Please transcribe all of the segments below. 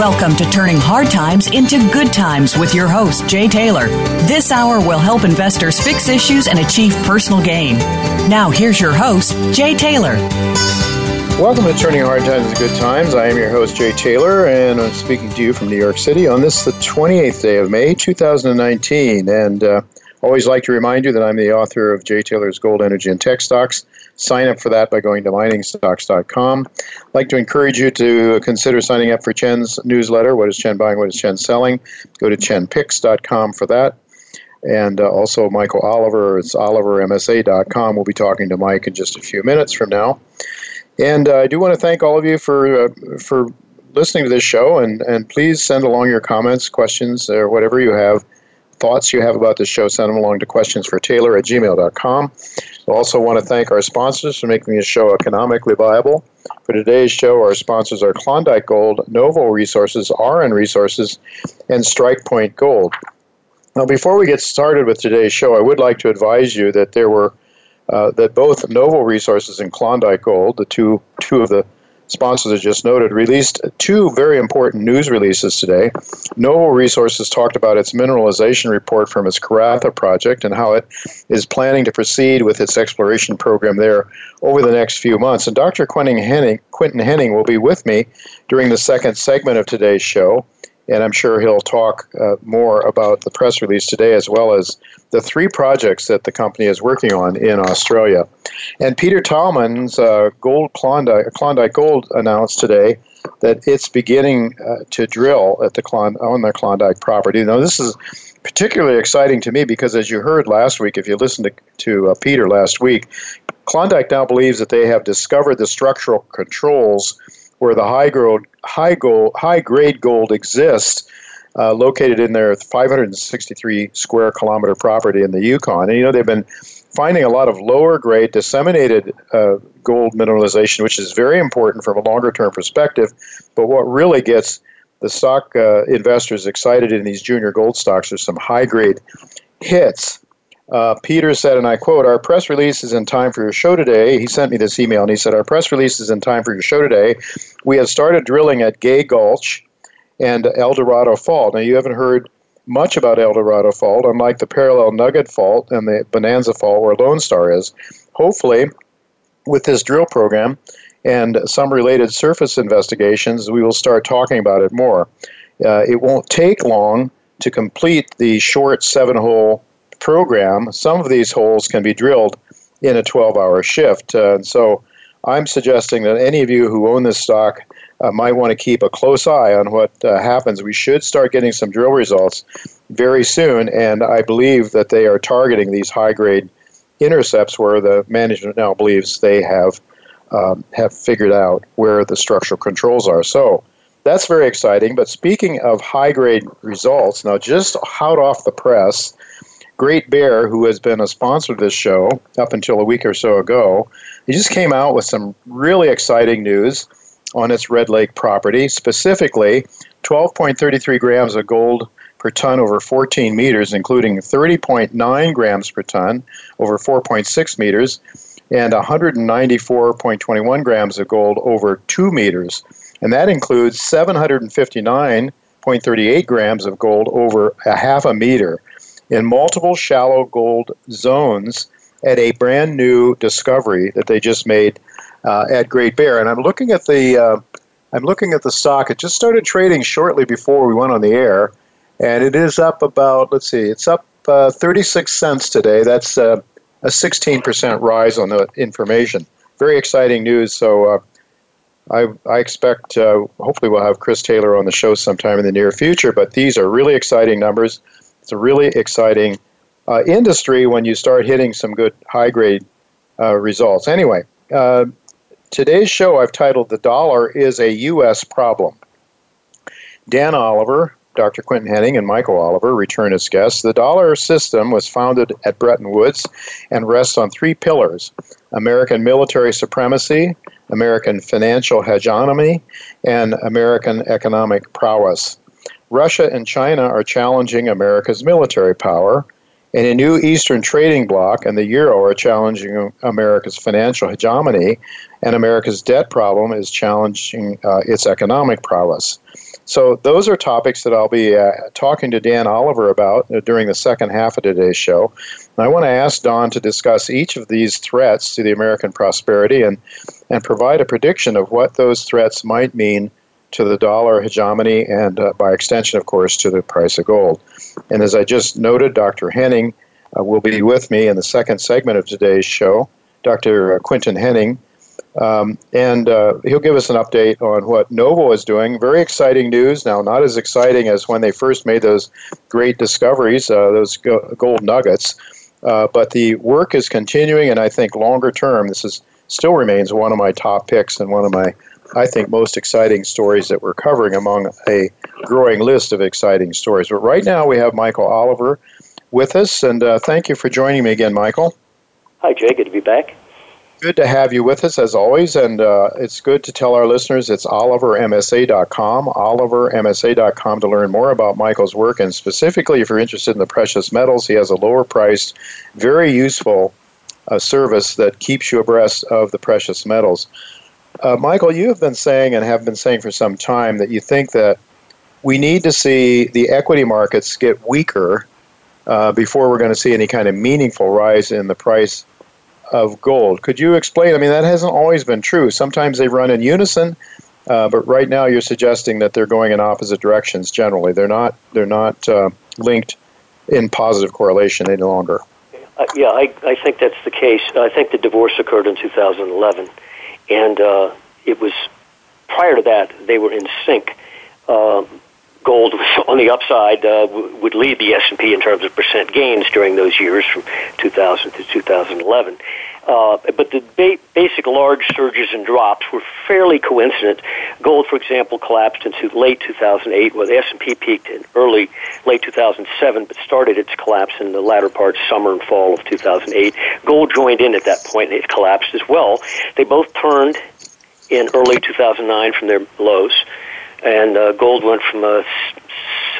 Welcome to Turning Hard Times into Good Times with your host, Jay Taylor. This hour will help investors fix issues and achieve personal gain. Now, here's your host, Jay Taylor. Welcome to Turning Hard Times into Good Times. I am your host, Jay Taylor, and I'm speaking to you from New York City on this, the 28th day of May, 2019. And uh, always like to remind you that I'm the author of Jay Taylor's Gold, Energy, and Tech Stocks. Sign up for that by going to miningstocks.com. I'd like to encourage you to consider signing up for Chen's newsletter. What is Chen buying? What is Chen selling? Go to chenpicks.com for that. And uh, also Michael Oliver, it's olivermsa.com. We'll be talking to Mike in just a few minutes from now. And uh, I do want to thank all of you for, uh, for listening to this show. And, and please send along your comments, questions, or whatever you have thoughts you have about this show, send them along to questions for Taylor at gmail.com. I also want to thank our sponsors for making this show economically viable. For today's show, our sponsors are Klondike Gold, Novo Resources, RN Resources, and Strike Point Gold. Now, before we get started with today's show, I would like to advise you that there were uh, that both Novo Resources and Klondike Gold, the two two of the sponsors I just noted, released two very important news releases today. Novo Resources talked about its mineralization report from its Karratha project and how it is planning to proceed with its exploration program there over the next few months. And Dr. Quinton Henning, Quinton Henning will be with me during the second segment of today's show and I'm sure he'll talk uh, more about the press release today as well as the three projects that the company is working on in Australia. And Peter Tallman's uh, Gold Klondike, Klondike Gold announced today that it's beginning uh, to drill at the Klond- on the Klondike property. Now, this is particularly exciting to me because, as you heard last week, if you listened to, to uh, Peter last week, Klondike now believes that they have discovered the structural controls where the high grade, high gold, high grade gold exists, uh, located in their 563 square kilometer property in the Yukon. And you know they've been finding a lot of lower grade disseminated uh, gold mineralization, which is very important from a longer term perspective. But what really gets the stock uh, investors excited in these junior gold stocks are some high grade hits uh, Peter said, and I quote, Our press release is in time for your show today. He sent me this email and he said, Our press release is in time for your show today. We have started drilling at Gay Gulch and El Dorado Fault. Now, you haven't heard much about El Dorado Fault, unlike the Parallel Nugget Fault and the Bonanza Fault where Lone Star is. Hopefully, with this drill program and some related surface investigations, we will start talking about it more. Uh, it won't take long to complete the short seven hole program, some of these holes can be drilled in a 12 hour shift. Uh, so I'm suggesting that any of you who own this stock uh, might want to keep a close eye on what uh, happens. We should start getting some drill results very soon, and I believe that they are targeting these high grade intercepts where the management now believes they have um, have figured out where the structural controls are. So that's very exciting. But speaking of high grade results, now just hot off the press, Great Bear, who has been a sponsor of this show up until a week or so ago, he just came out with some really exciting news on its Red Lake property, specifically 12.33 grams of gold per ton over 14 meters, including 30.9 grams per ton over 4.6 meters, and 194.21 grams of gold over 2 meters. And that includes 759.38 grams of gold over a half a meter in multiple shallow gold zones at a brand new discovery that they just made uh, at Great Bear. And I'm looking at the uh, I'm looking at the stock. It just started trading shortly before we went on the air, and it is up about let's see, it's up uh, 36 cents today. That's uh, a 16% rise on the information. Very exciting news. So uh, I, I, expect uh, hopefully we'll have Chris Taylor on the show sometime in the near future. But these are really exciting numbers. It's a really exciting uh, industry when you start hitting some good high grade uh, results. Anyway, uh, today's show I've titled The Dollar is a U.S. Problem. Dan Oliver, Dr. Quinton Henning, and Michael Oliver return as guests. The dollar system was founded at Bretton Woods and rests on three pillars American military supremacy, American financial hegemony, and American economic prowess. Russia and China are challenging America's military power, and a new Eastern trading bloc and the euro are challenging America's financial hegemony, and America's debt problem is challenging uh, its economic prowess. So, those are topics that I'll be uh, talking to Dan Oliver about uh, during the second half of today's show. And I want to ask Don to discuss each of these threats to the American prosperity and, and provide a prediction of what those threats might mean to the dollar hegemony and, uh, by extension, of course, to the price of gold. And as I just noted, Dr. Henning uh, will be with me in the second segment of today's show. Dr. Quinton Henning. um, and uh, he'll give us an update on what Novo is doing. Very exciting news. Now, not as exciting as when they first made those great discoveries, uh, those go- gold nuggets, uh, but the work is continuing, and I think longer term, this is still remains one of my top picks and one of my, I think, most exciting stories that we're covering among a growing list of exciting stories. But right now, we have Michael Oliver with us, and uh, thank you for joining me again, Michael. Hi, Jay. Good to be back good to have you with us as always, and uh, it's good to tell our listeners it's olivermsa.com, olivermsa.com to learn more about Michael's work, and specifically if you're interested in the precious metals, he has a lower priced, very useful uh, service that keeps you abreast of the precious metals. Uh, Michael, you have been saying and have been saying for some time that you think that we need to see the equity markets get weaker uh, before we're going to see any kind of meaningful rise in the price of gold. Could you explain? I mean, that hasn't always been true. Sometimes they run in unison, uh, but right now you're suggesting that they're going in opposite directions. Generally, they're not. They're not uh, linked in positive correlation any longer. Uh, yeah, I, I think that's the case. I think the divorce occurred in 2011, and uh, it was prior to that they were in sync. Um, gold was on the upside uh, would lead the S&P in terms of percent gains during those years from 2000 to 2011. Uh, but the ba- basic large surges and drops were fairly coincident. Gold, for example, collapsed into late 2008, while the S&P peaked in early late 2007, but started its collapse in the latter part, summer and fall of 2008. Gold joined in at that point, and it collapsed as well. They both turned in early 2009 from their lows and uh, gold went from a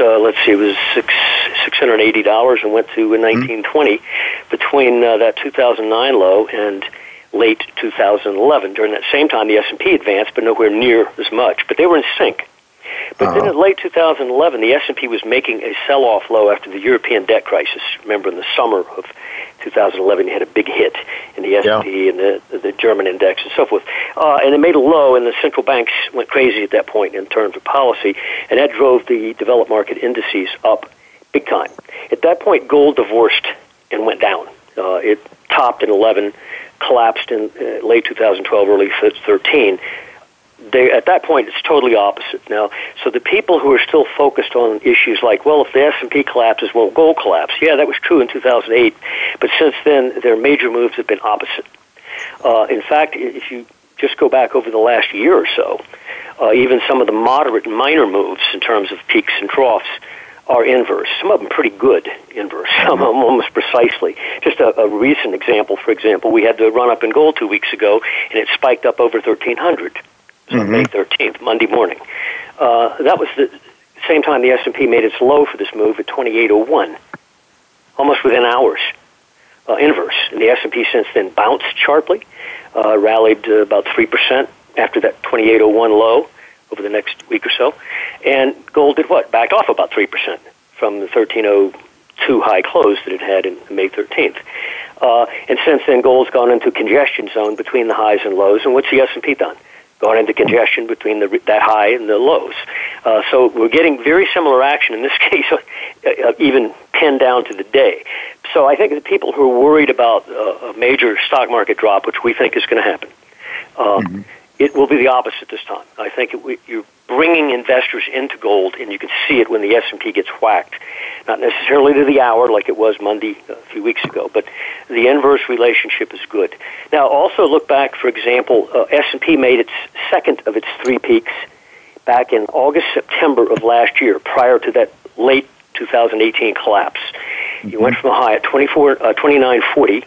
uh, let's see, it was six six hundred eighty dollars and went to nineteen twenty mm-hmm. between uh, that two thousand nine low and late 2011. During that same time, the S&P advanced, but nowhere near as much. But they were in sync. But uh-huh. then in late 2011, the S&P was making a sell-off low after the European debt crisis. Remember, in the summer of 2011, you had a big hit in the S&P yeah. and the, the German index and so forth. Uh, and it made a low, and the central banks went crazy at that point in terms of policy, and that drove the developed market indices up big time. At that point, gold divorced and went down. Uh, it topped in 11, collapsed in uh, late 2012, early 13 they at that point it's totally opposite now. So the people who are still focused on issues like, well, if the S and P collapses, will gold collapse? Yeah, that was true in 2008, but since then their major moves have been opposite. Uh, in fact, if you just go back over the last year or so, uh, even some of the moderate minor moves in terms of peaks and troughs are inverse. Some of them pretty good inverse. Some of them almost precisely. Just a, a recent example, for example, we had the run up in gold two weeks ago, and it spiked up over 1300 mm-hmm. May 13th, Monday morning. Uh, that was the same time the S&P made its low for this move at 2801, almost within hours. Uh, inverse, and the S&P since then bounced sharply, uh, rallied uh, about three percent after that 2801 low over the next week or so, and gold did what? Backed off about three percent from the 1302 high close that it had in May 13th. Uh, and since then, gold's gone into congestion zone between the highs and lows. And what's the S&P done? Gone into congestion between the, that high and the lows. Uh, so we're getting very similar action in this case, uh, uh, even pinned down to the day. so I think the people who are worried about uh, a major stock market drop, which we think is going to happen, uh, mm-hmm. It will be the opposite this time. I think it, you're bringing investors into gold, and you can see it when the S&P gets whacked. Not necessarily to the hour like it was Monday a few weeks ago, but the inverse relationship is good. Now, also look back, for example, uh, S&P made its second of its three peaks back in August, September of last year, prior to that late 2018 collapse. Mm-hmm. You went from a high at 24, uh, 2940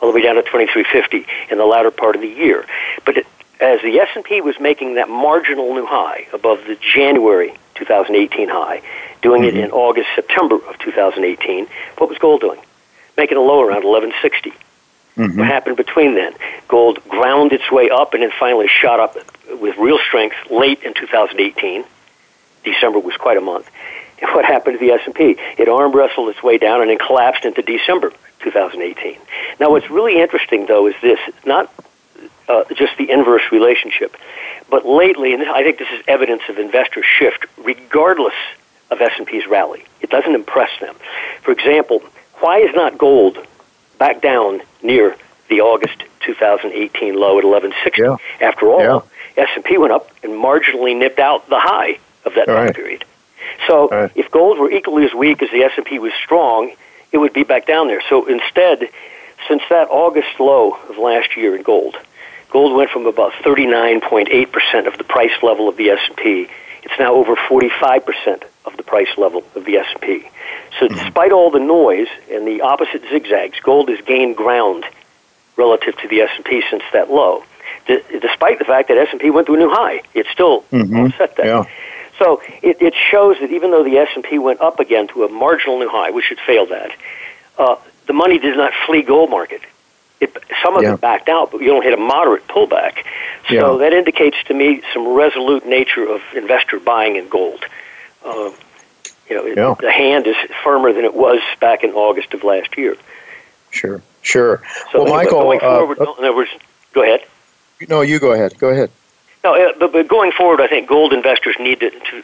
all the way down to 2350 in the latter part of the year. But it, as the S&P was making that marginal new high above the January 2018 high, doing mm-hmm. it in August, September of 2018, what was gold doing? Making a low around 1160. Mm-hmm. What happened between then? Gold ground its way up and then finally shot up with real strength late in 2018. December was quite a month. And what happened to the S&P? It arm wrestled its way down and then collapsed into December 2018. Now, what's really interesting, though, is this: not uh, just the inverse relationship, but lately, and I think this is evidence of investor shift, regardless of S&P's rally. It doesn't impress them. For example, why is not gold back down near the August 2018 low at 1160? Yeah. After all, yeah. S&P went up and marginally nipped out the high of that time right. period. So right. if gold were equally as weak as the S&P was strong, it would be back down there. So instead, since that August low of last year in gold, gold went from about 39.8% of the price level of the S&P. It's now over 45% of the price level of the S&P. So mm-hmm. despite all the noise and the opposite zigzags, gold has gained ground relative to the S&P since that low. D- despite the fact that S&P went to a new high, it still mm-hmm. offset that. Yeah. So it, it shows that even though the S&P went up again to a marginal new high, which it failed at, uh, the money did not flee gold market. It, some of yeah. it backed out, but you don't hit a moderate pullback. So yeah. that indicates to me some resolute nature of investor buying in gold. Uh, you know, yeah. the hand is firmer than it was back in August of last year. Sure, sure. So well, Michael, going forward, uh, in other words, go ahead. No, you go ahead. Go ahead. No, uh, but, but going forward, I think gold investors need to, to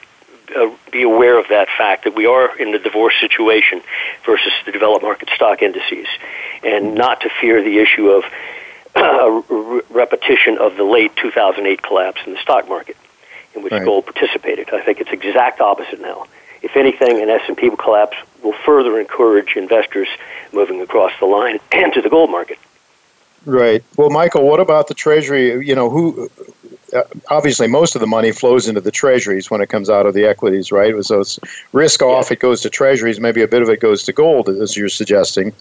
uh, be aware of that fact that we are in the divorce situation versus the developed market stock indices, and not to fear the issue of a repetition of the late 2008 collapse in the stock market, in which right. gold participated. I think it's exact opposite now. If anything, an S&P collapse will further encourage investors moving across the line and to the gold market. Right. Well, Michael, what about the Treasury? You know, who uh, obviously most of the money flows into the treasuries when it comes out of the equities, right? So it's risk off, it goes to treasuries. Maybe a bit of it goes to gold, as you're suggesting.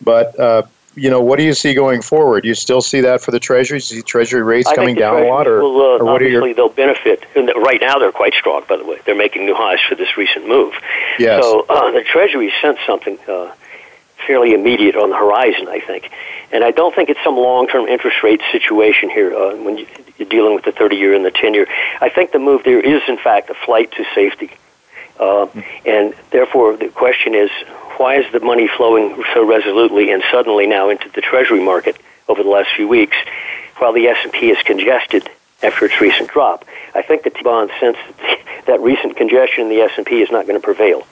But uh, you know, what do you see going forward? You still see that for the treasuries? You See treasury rates I coming down a lot, or, will, uh, or what are your? They'll benefit. And right now, they're quite strong. By the way, they're making new highs for this recent move. Yes. So uh, the treasury sense something uh, fairly immediate on the horizon, I think. And I don't think it's some long-term interest rate situation here uh, when you, are dealing with the 30-year and the 10-year. I think the move there is, in fact, a flight to safety. Uh, and therefore, the question is, why is the money flowing so resolutely and suddenly now into the Treasury market over the last few weeks, while the S&P is congested after its recent drop? I think the T-bond sense that recent congestion in the S&P is not going to prevail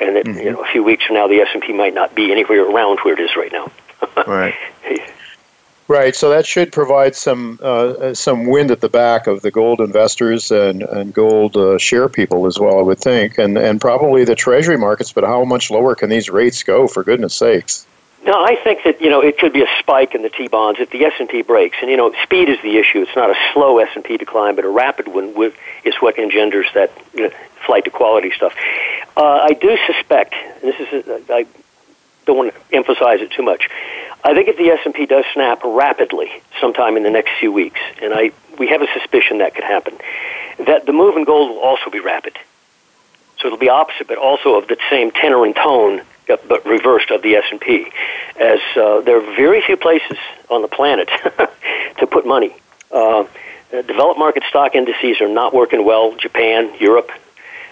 and that mm-hmm. you know a few weeks from now the S and P might not be anywhere around where it is right now. right. Right, so that should provide some uh, some wind at the back of the gold investors and and gold uh, share people as well, I would think, and and probably the treasury markets. But how much lower can these rates go? For goodness sakes! No, I think that you know it could be a spike in the T bonds if the S and P breaks, and you know speed is the issue. It's not a slow S and P decline, but a rapid one with, is what engenders that you know, flight to quality stuff. Uh, I do suspect, this is, uh, I don't want to emphasize it too much. I think if the S&P does snap rapidly sometime in the next few weeks, and I we have a suspicion that could happen, that the move in gold will also be rapid. So it'll be opposite, but also of the same tenor and tone, but reversed of the S&P, as uh, there are very few places on the planet to put money. Uh, developed market stock indices are not working well. Japan, Europe,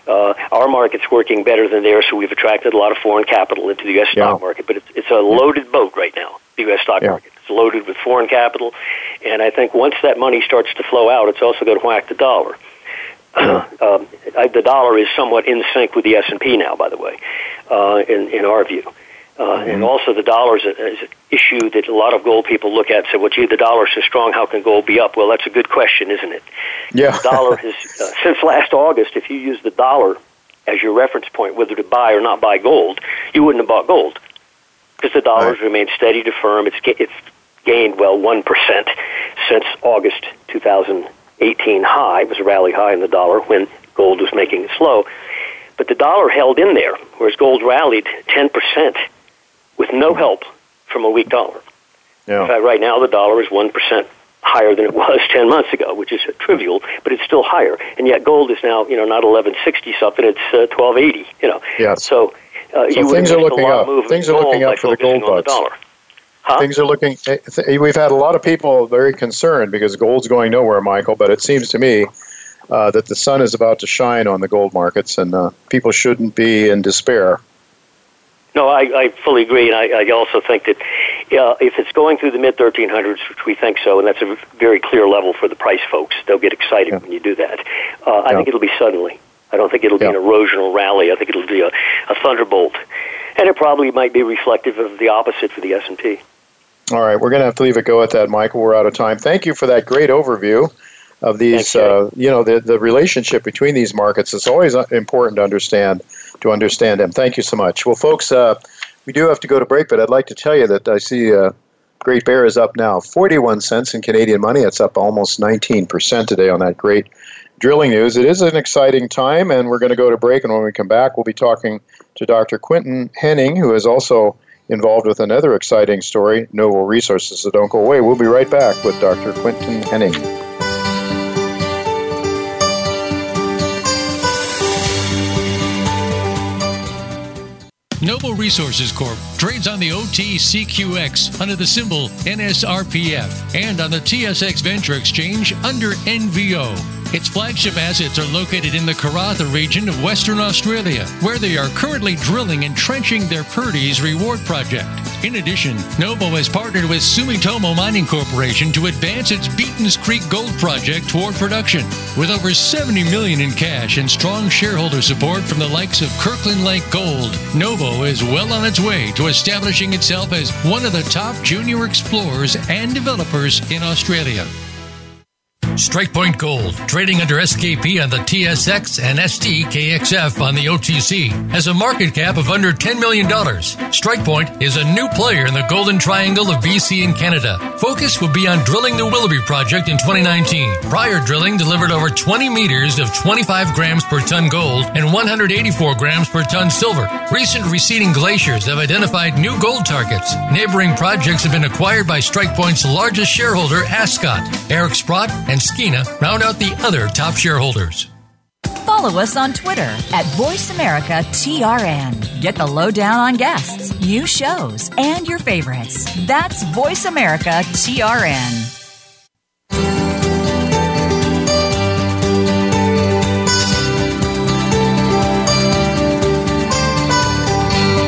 uh, our market's working better than theirs, so we've attracted a lot of foreign capital into the U.S. Yeah. stock market. But it's, it's a loaded boat right now, the U.S. stock yeah. market. It's loaded with foreign capital, and I think once that money starts to flow out, it's also going to whack the dollar. Yeah. um, I, the dollar is somewhat in sync with the S and P now, by the way, uh, in in our view. Uh, mm-hmm. And also, the dollar is, a, is an issue that a lot of gold people look at and say, well, gee, the dollar's so strong, how can gold be up? Well, that's a good question, isn't it? Yeah. The dollar has, uh, since last August, if you use the dollar as your reference point, whether to buy or not buy gold, you wouldn't have bought gold because the dollar right. remained steady to firm. It's, it's gained, well, 1% since August 2018 high. It was a rally high in the dollar when gold was making it slow. But the dollar held in there, whereas gold rallied 10% with no help from a weak dollar. Yeah. In fact, right now the dollar is 1% higher than it was 10 months ago, which is trivial, but it's still higher. And yet gold is now, you know, not 1160 something, it's uh, 1280, you know. Yeah. So, uh, so things are looking up. Things are looking up for the gold bucks. Huh? Things are looking. Eh, we've had a lot of people very concerned because gold's going nowhere, Michael. But it seems to me uh, that the sun is about to shine on the gold markets, and uh, people shouldn't be in despair. No, I, I fully agree, and I, I also think that uh, if it's going through the mid 1300s, which we think so, and that's a very clear level for the price folks, they'll get excited yeah. when you do that. Uh, I yeah. think it'll be suddenly. I don't think it'll yeah. be an erosional rally. I think it'll be a, a thunderbolt, and it probably might be reflective of the opposite for the S and P. All right, we're going to have to leave it go at that, Michael. We're out of time. Thank you for that great overview of these. Uh, you know, the the relationship between these markets is always uh, important to understand to understand them. Thank you so much. Well, folks, uh, we do have to go to break, but I'd like to tell you that I see uh, Great Bear is up now 41 cents in Canadian money. It's up almost 19% today on that great drilling news. It is an exciting time, and we're going to go to break. And when we come back, we'll be talking to Dr. Quinton Henning, who is also involved with another exciting story, Novo Resources. So don't go away. We'll be right back with Dr. Quinton Henning. Novo Resources Corp trades on the OTCQX under the symbol NSRPF and on the TSX Venture Exchange under NVO. Its flagship assets are located in the Karratha region of Western Australia, where they are currently drilling and trenching their Purdy's Reward project. In addition, Novo has partnered with Sumitomo Mining Corporation to advance its Beaton's Creek Gold project toward production. With over 70 million in cash and strong shareholder support from the likes of Kirkland Lake Gold, Novo is well on its way to establishing itself as one of the top junior explorers and developers in Australia. StrikePoint Gold, trading under SKP on the TSX and STKXF on the OTC, has a market cap of under $10 million. StrikePoint is a new player in the Golden Triangle of BC and Canada. Focus will be on drilling the Willoughby project in 2019. Prior drilling delivered over 20 meters of 25 grams per ton gold and 184 grams per ton silver. Recent receding glaciers have identified new gold targets. Neighboring projects have been acquired by StrikePoint's largest shareholder, Ascot. Eric Sprott and Round out the other top shareholders. Follow us on Twitter at VoiceAmericaTRN. Get the lowdown on guests, new shows, and your favorites. That's VoiceAmericaTRN.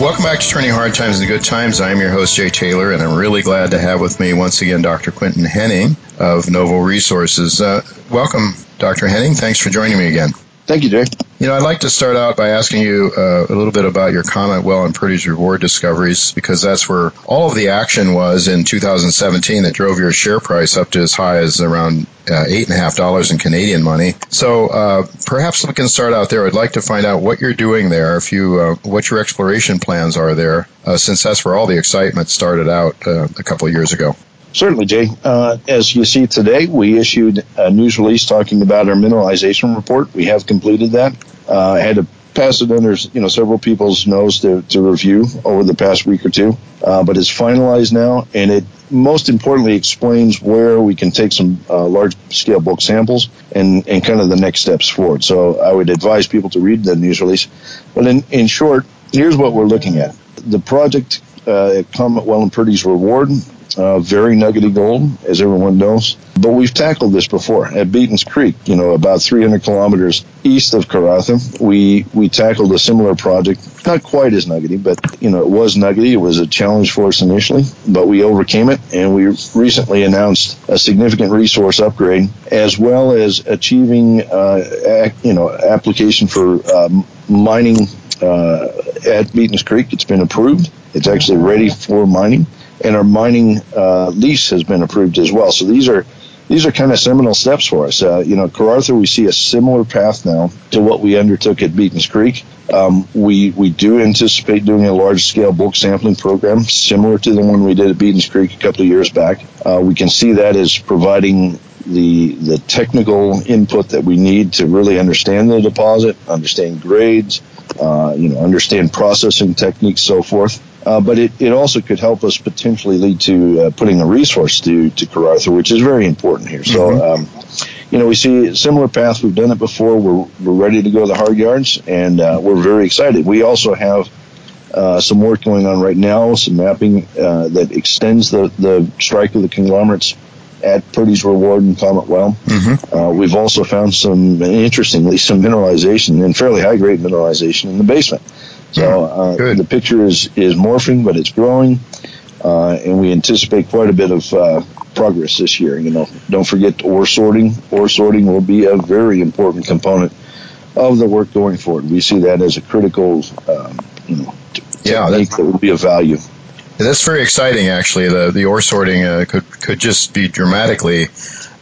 Welcome back to Turning Hard Times into Good Times. I'm your host, Jay Taylor, and I'm really glad to have with me once again Dr. Quinton Henning of Novo Resources. Uh, welcome, Dr. Henning. Thanks for joining me again. Thank you, Jay. You know, I'd like to start out by asking you uh, a little bit about your comment well on Purdy's reward discoveries, because that's where all of the action was in 2017 that drove your share price up to as high as around uh, eight and a half dollars in Canadian money. So uh, perhaps we can start out there. I'd like to find out what you're doing there, if you uh, what your exploration plans are there, uh, since that's where all the excitement started out uh, a couple of years ago. Certainly, Jay. Uh, as you see today, we issued a news release talking about our mineralization report. We have completed that. Uh, had to pass it under you know several people's nose to, to review over the past week or two, uh, but it's finalized now, and it most importantly explains where we can take some uh, large scale bulk samples and, and kind of the next steps forward. So I would advise people to read the news release. But in, in short, here's what we're looking at the project uh, at Comet Well and Purdy's Reward uh, very nuggety gold, as everyone knows. But we've tackled this before at Beaton's Creek, you know, about 300 kilometers east of Karratha. We we tackled a similar project, not quite as nuggety, but you know, it was nuggety. It was a challenge for us initially, but we overcame it, and we recently announced a significant resource upgrade, as well as achieving, uh, ac- you know, application for um, mining uh, at Beaton's Creek. It's been approved. It's actually ready for mining and our mining uh, lease has been approved as well. So these are these are kind of seminal steps for us. Uh, you know, Karratha, we see a similar path now to what we undertook at Beaton's Creek. Um, we we do anticipate doing a large scale bulk sampling program similar to the one we did at Beaton's Creek a couple of years back. Uh, we can see that as providing the the technical input that we need to really understand the deposit, understand grades, uh, you know, understand processing techniques, so forth. Uh, but it, it also could help us potentially lead to uh, putting a resource to to which is very important here. So, mm-hmm. um, you know, we see a similar path. We've done it before. We're, we're ready to go to the hard yards, and uh, we're very excited. We also have uh, some work going on right now, some mapping uh, that extends the, the strike of the conglomerates at Purdy's Reward and Comet Well. Mm-hmm. Uh, we've also found some, interestingly, some mineralization and fairly high grade mineralization in the basement. So uh, the picture is, is morphing, but it's growing, uh, and we anticipate quite a bit of uh, progress this year. You know, don't forget ore sorting. Ore sorting will be a very important component of the work going forward. We see that as a critical, um, you know, yeah, that will be of value. That's very exciting, actually. The the ore sorting uh, could could just be dramatically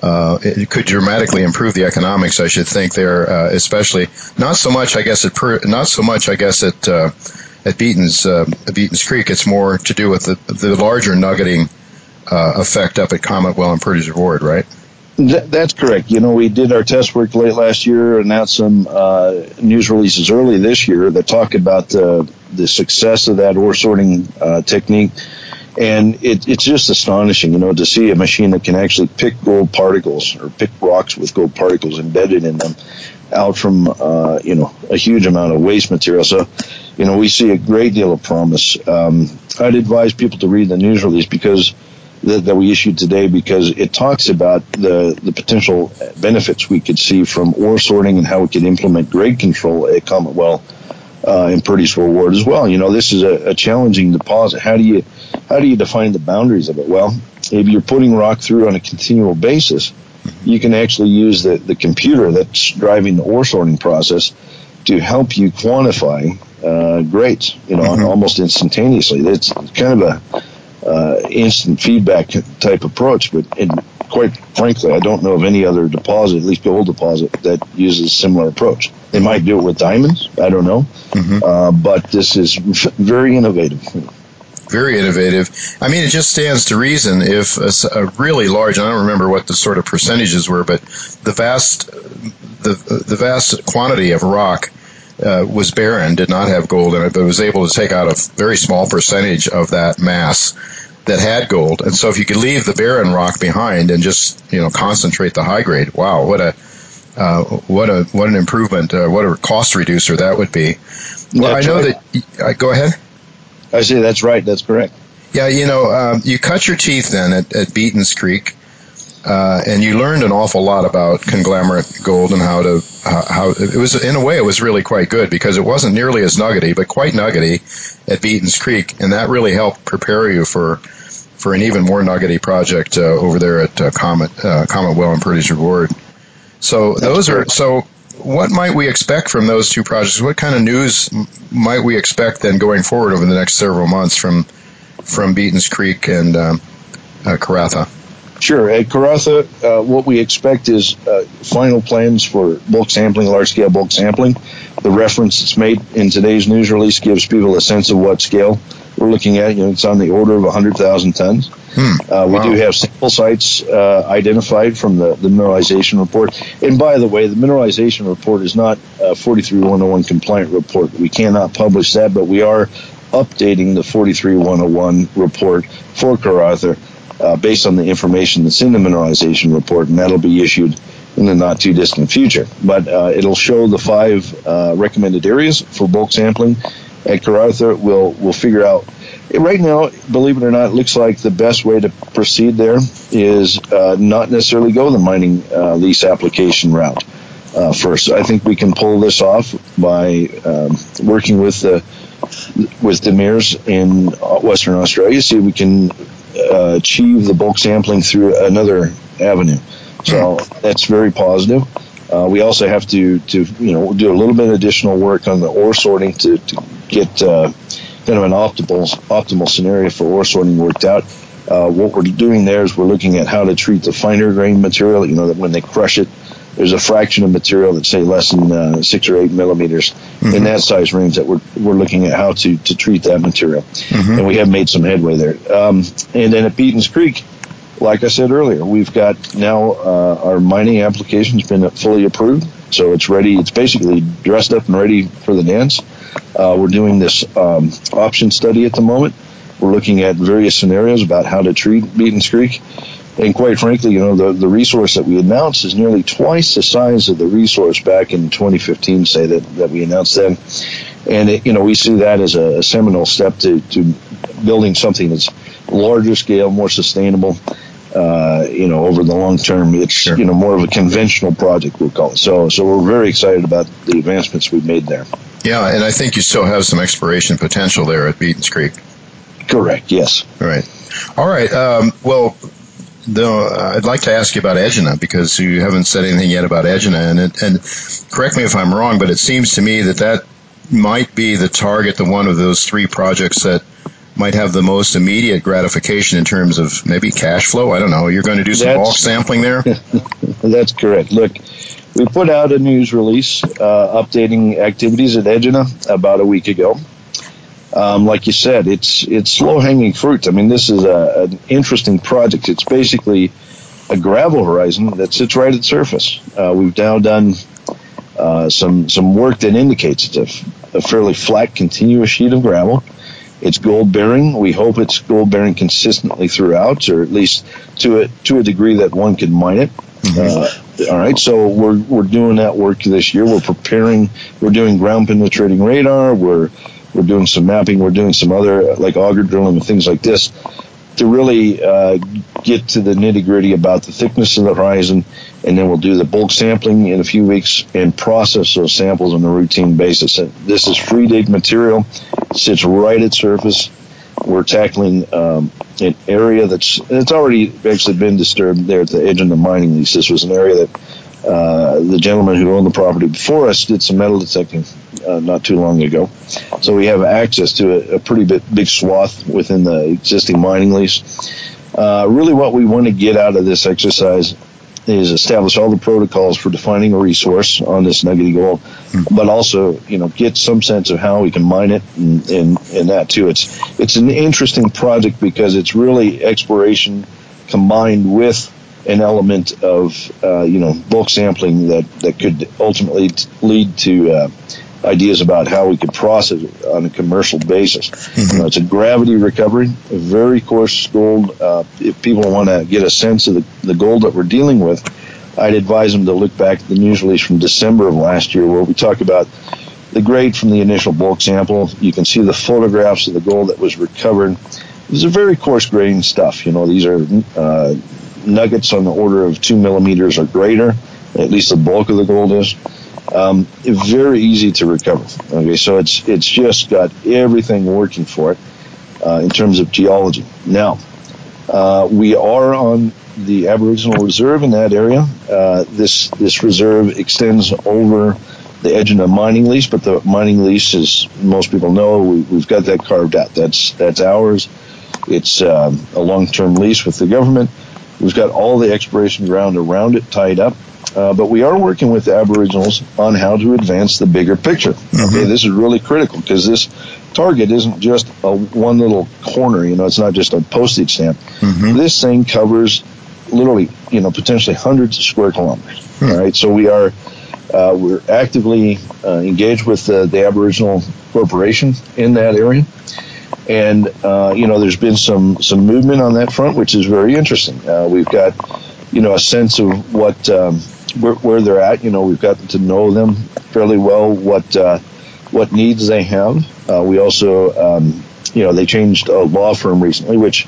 uh, it could dramatically improve the economics. I should think there, uh, especially not so much. I guess at per, not so much. I guess at uh, at Beaton's uh, Beaton's Creek. It's more to do with the the larger nuggeting uh, effect up at Comet Well and Purdy's Reward, right? that's correct. You know, we did our test work late last year, and announced some uh, news releases early this year that talk about the success of that ore sorting technique and it, it's just astonishing, you know, to see a machine that can actually pick gold particles or pick rocks with gold particles embedded in them out from, uh, you know, a huge amount of waste material. So, you know, we see a great deal of promise. Um, I'd advise people to read the news release because that, that we issued today because it talks about the, the potential benefits we could see from ore sorting and how we could implement grade control at Comet Well uh, in Purdy's Reward as well. You know, this is a, a challenging deposit. How do you how do you define the boundaries of it? Well, if you're putting rock through on a continual basis, you can actually use the, the computer that's driving the ore sorting process to help you quantify uh, grades, you know, mm-hmm. almost instantaneously. It's kind of a uh, instant feedback type approach, but in, quite frankly, I don't know of any other deposit, at least gold deposit, that uses a similar approach. They might do it with diamonds, I don't know, mm-hmm. uh, but this is very innovative very innovative. I mean, it just stands to reason if a, a, really large, I don't remember what the sort of percentages were, but the vast, the, the vast quantity of rock uh, was barren, did not have gold in it, but was able to take out a very small percentage of that mass that had gold. And so if you could leave the barren rock behind and just, you know, concentrate the high grade, wow, what a, uh, what a, what an improvement, uh, what a cost reducer that would be. Well, I know that, uh, go ahead. I say that's right. That's correct. Yeah, you know, um, you cut your teeth then at, at Beaton's Creek, uh, and you learned an awful lot about conglomerate gold and how to uh, how it was. In a way, it was really quite good because it wasn't nearly as nuggety, but quite nuggety at Beaton's Creek, and that really helped prepare you for for an even more nuggety project uh, over there at uh, Comet uh, Comet Well and Purdy's Reward. So That's those are so what might we expect from those two projects? What kind of news might we expect then going forward over the next several months from from Beaton's Creek and um, uh, Karratha? Sure. At Karratha, uh, what we expect is uh, final plans for bulk sampling, large scale bulk sampling. The reference that's made in today's news release gives people a sense of what scale we're looking at. You know, it's on the order of 100,000 tons. Hmm. Uh, we wow. do have sample sites uh, identified from the, the mineralization report. And by the way, the mineralization report is not a 43101 compliant report. We cannot publish that, but we are updating the 43101 report for Karratha uh, based on the information that's in the mineralization report, and that'll be issued in the not too distant future. But uh, it'll show the five uh, recommended areas for bulk sampling at Karratha. We'll we'll figure out. Right now, believe it or not, it looks like the best way to proceed there is uh, not necessarily go the mining uh, lease application route uh, first. I think we can pull this off by um, working with the with mayors in Western Australia, see if we can uh, achieve the bulk sampling through another avenue. So that's very positive. Uh, we also have to, to you know do a little bit of additional work on the ore sorting to, to get uh, kind of an optimal optimal scenario for ore sorting worked out. Uh, what we're doing there is we're looking at how to treat the finer grain material. You know that when they crush it, there's a fraction of material that's say less than uh, six or eight millimeters mm-hmm. in that size range that we're, we're looking at how to, to treat that material. Mm-hmm. And we have made some headway there. Um, and then at Beatons Creek, like I said earlier, we've got now uh, our mining application's been fully approved. So it's ready. It's basically dressed up and ready for the dance. Uh, we're doing this um, option study at the moment. We're looking at various scenarios about how to treat Beatons Creek. And quite frankly, you know, the, the resource that we announced is nearly twice the size of the resource back in 2015, say that, that we announced then. And, it, you know, we see that as a, a seminal step to, to building something that's larger scale, more sustainable. Uh, you know, over the long term, it's sure. you know more of a conventional project we'll call it. So, so we're very excited about the advancements we've made there. Yeah, and I think you still have some exploration potential there at Beatons Creek. Correct. Yes. All right. All right. Um, well, though I'd like to ask you about Egina because you haven't said anything yet about Egina, and it, and correct me if I'm wrong, but it seems to me that that might be the target, the one of those three projects that might have the most immediate gratification in terms of maybe cash flow. I don't know. You're going to do some That's, bulk sampling there. That's correct. Look, we put out a news release uh, updating activities at Egina about a week ago um, like you said, it's it's low hanging fruit. I mean, this is a, an interesting project. It's basically a gravel horizon that sits right at the surface. Uh, we've now done uh, some some work that indicates it's a, a, fairly flat, continuous sheet of gravel. It's gold bearing. We hope it's gold bearing consistently throughout, or at least to a to a degree that one can mine it. Mm-hmm. Uh, all right, so we're we're doing that work this year. We're preparing. We're doing ground penetrating radar. We're we're doing some mapping. We're doing some other like auger drilling and things like this to really uh, get to the nitty gritty about the thickness of the horizon, and then we'll do the bulk sampling in a few weeks and process those samples on a routine basis. And this is free dig material, sits right at surface. We're tackling um, an area that's it's already actually been disturbed there at the edge of the mining lease. This was an area that uh, the gentleman who owned the property before us did some metal detecting uh, not too long ago. So we have access to a, a pretty big, big swath within the existing mining lease. Uh, really, what we want to get out of this exercise is establish all the protocols for defining a resource on this nuggety gold, mm-hmm. but also, you know, get some sense of how we can mine it and, and, and that too. It's, it's an interesting project because it's really exploration combined with an element of uh, you know bulk sampling that that could ultimately lead to uh, ideas about how we could process it on a commercial basis. Mm-hmm. You know, it's a gravity recovery, a very coarse gold. Uh, if people want to get a sense of the, the gold that we're dealing with, I'd advise them to look back at the news release from December of last year where we talk about the grade from the initial bulk sample. You can see the photographs of the gold that was recovered. These are very coarse grain stuff. You know, these are uh, nuggets on the order of two millimeters or greater. At least the bulk of the gold is. Um, very easy to recover. Okay, so it's it's just got everything working for it uh, in terms of geology. Now, uh, we are on the Aboriginal Reserve in that area. Uh, this this reserve extends over the edge of the mining lease, but the mining lease, as most people know, we, have got that carved out. That's that's ours. It's um, a long-term lease with the government. We've got all the exploration ground around it tied up. Uh, but we are working with the Aboriginals on how to advance the bigger picture. Mm-hmm. Okay, this is really critical because this target isn't just a one little corner. You know, it's not just a postage stamp. Mm-hmm. This thing covers literally, you know, potentially hundreds of square kilometers. Mm-hmm. All right, so we are uh, we're actively uh, engaged with the, the Aboriginal Corporation in that area and uh, you know there's been some some movement on that front, which is very interesting. Uh, we've got you know a sense of what um, where, where, they're at. You know, we've gotten to know them fairly well. What uh, what needs they have. Uh, we also, um, you know, they changed a law firm recently, which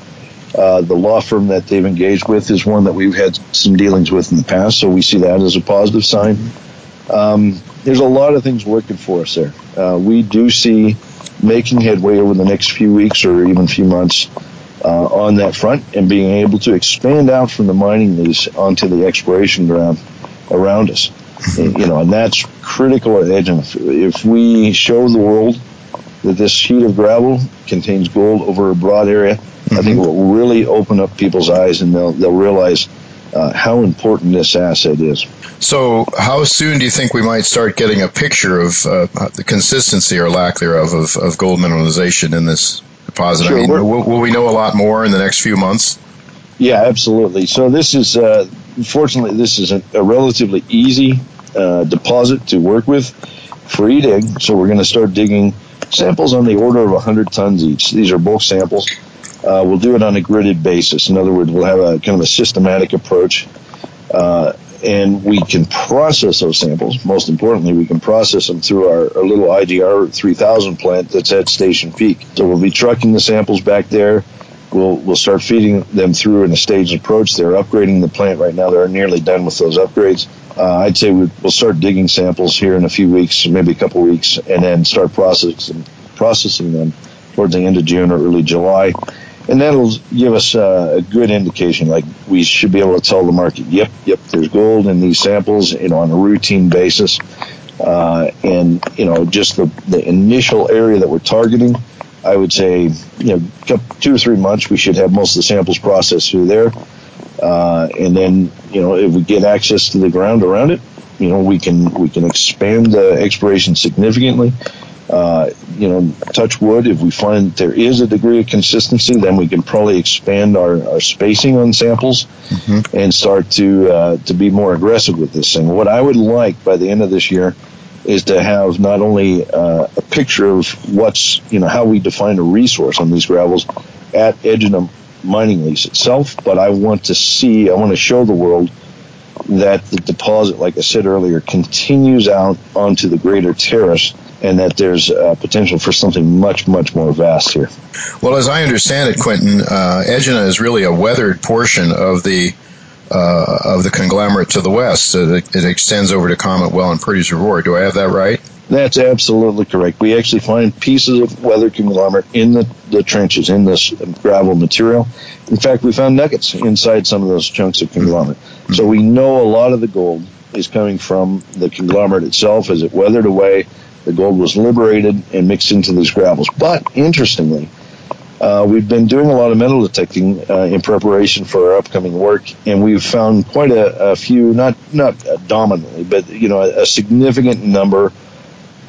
uh, the law firm that they've engaged with is one that we've had some dealings with in the past, so we see that as a positive sign. Um, there's a lot of things working for us there. Uh, we do see making headway over the next few weeks or even few months uh, on that front and being able to expand out from the mining lease onto the exploration ground around us. And, you know, and that's critical at Edge. If, if we show the world that this sheet of gravel contains gold over a broad area, mm-hmm. I think it will really open up people's eyes and they'll, they'll realize uh, how important this asset is. So, how soon do you think we might start getting a picture of uh, the consistency or lack thereof of, of gold mineralization in this deposit? Sure, I mean, will, will, we know a lot more in the next few months? Yeah, absolutely. So, this is, uh, fortunately, this is a, a relatively easy uh, deposit to work with, free dig. So, we're going to start digging samples on the order of 100 tons each. These are bulk samples. Uh, we'll do it on a gridded basis. In other words, we'll have a kind of a systematic approach. Uh, and we can process those samples. Most importantly, we can process them through our, our, little IGR 3000 plant that's at Station Peak. So we'll be trucking the samples back there. We'll we'll start feeding them through in a staged approach. They're upgrading the plant right now. They're nearly done with those upgrades. Uh, I'd say we'll start digging samples here in a few weeks, maybe a couple weeks, and then start processing processing them towards the end of June or early July and that'll give us uh, a good indication. Like we should be able to tell the market, yep, yep, there's gold in these samples, you know, on a routine basis. Uh, and you know, just the the initial area that we're targeting, I would say, you know, two or three months, we should have most of the samples processed through there. Uh, and then, you know, if we get access to the ground around it, you know, we can we can expand the exploration significantly. Uh, you know, touch wood, if we find there is a degree of consistency, then we can probably expand our, our spacing on samples mm-hmm. and start to uh, to be more aggressive with this thing. What I would like by the end of this year is to have not only uh, a picture of what's you know how we define a resource on these gravels at Egina mining lease itself, but I want to see, I want to show the world that the deposit, like I said earlier, continues out onto the greater terrace and that there's uh, potential for something much, much more vast here. Well, as I understand it, Quinton, uh, is really a weathered portion of the uh, of the conglomerate to the west. It, it, extends over to Comet Well and Purdy's Reward. Do I have that right? That's absolutely correct. We actually find pieces of weathered conglomerate in the, the trenches, in this gravel material. In fact, we found nuggets inside some of those chunks of conglomerate. Mm-hmm. So we know a lot of the gold is coming from the conglomerate itself as it weathered away the gold was liberated and mixed into these gravels. But interestingly, uh, we've been doing a lot of metal detecting uh, in preparation for our upcoming work, and we've found quite a, a few, not not dominantly, but you know, a, a significant number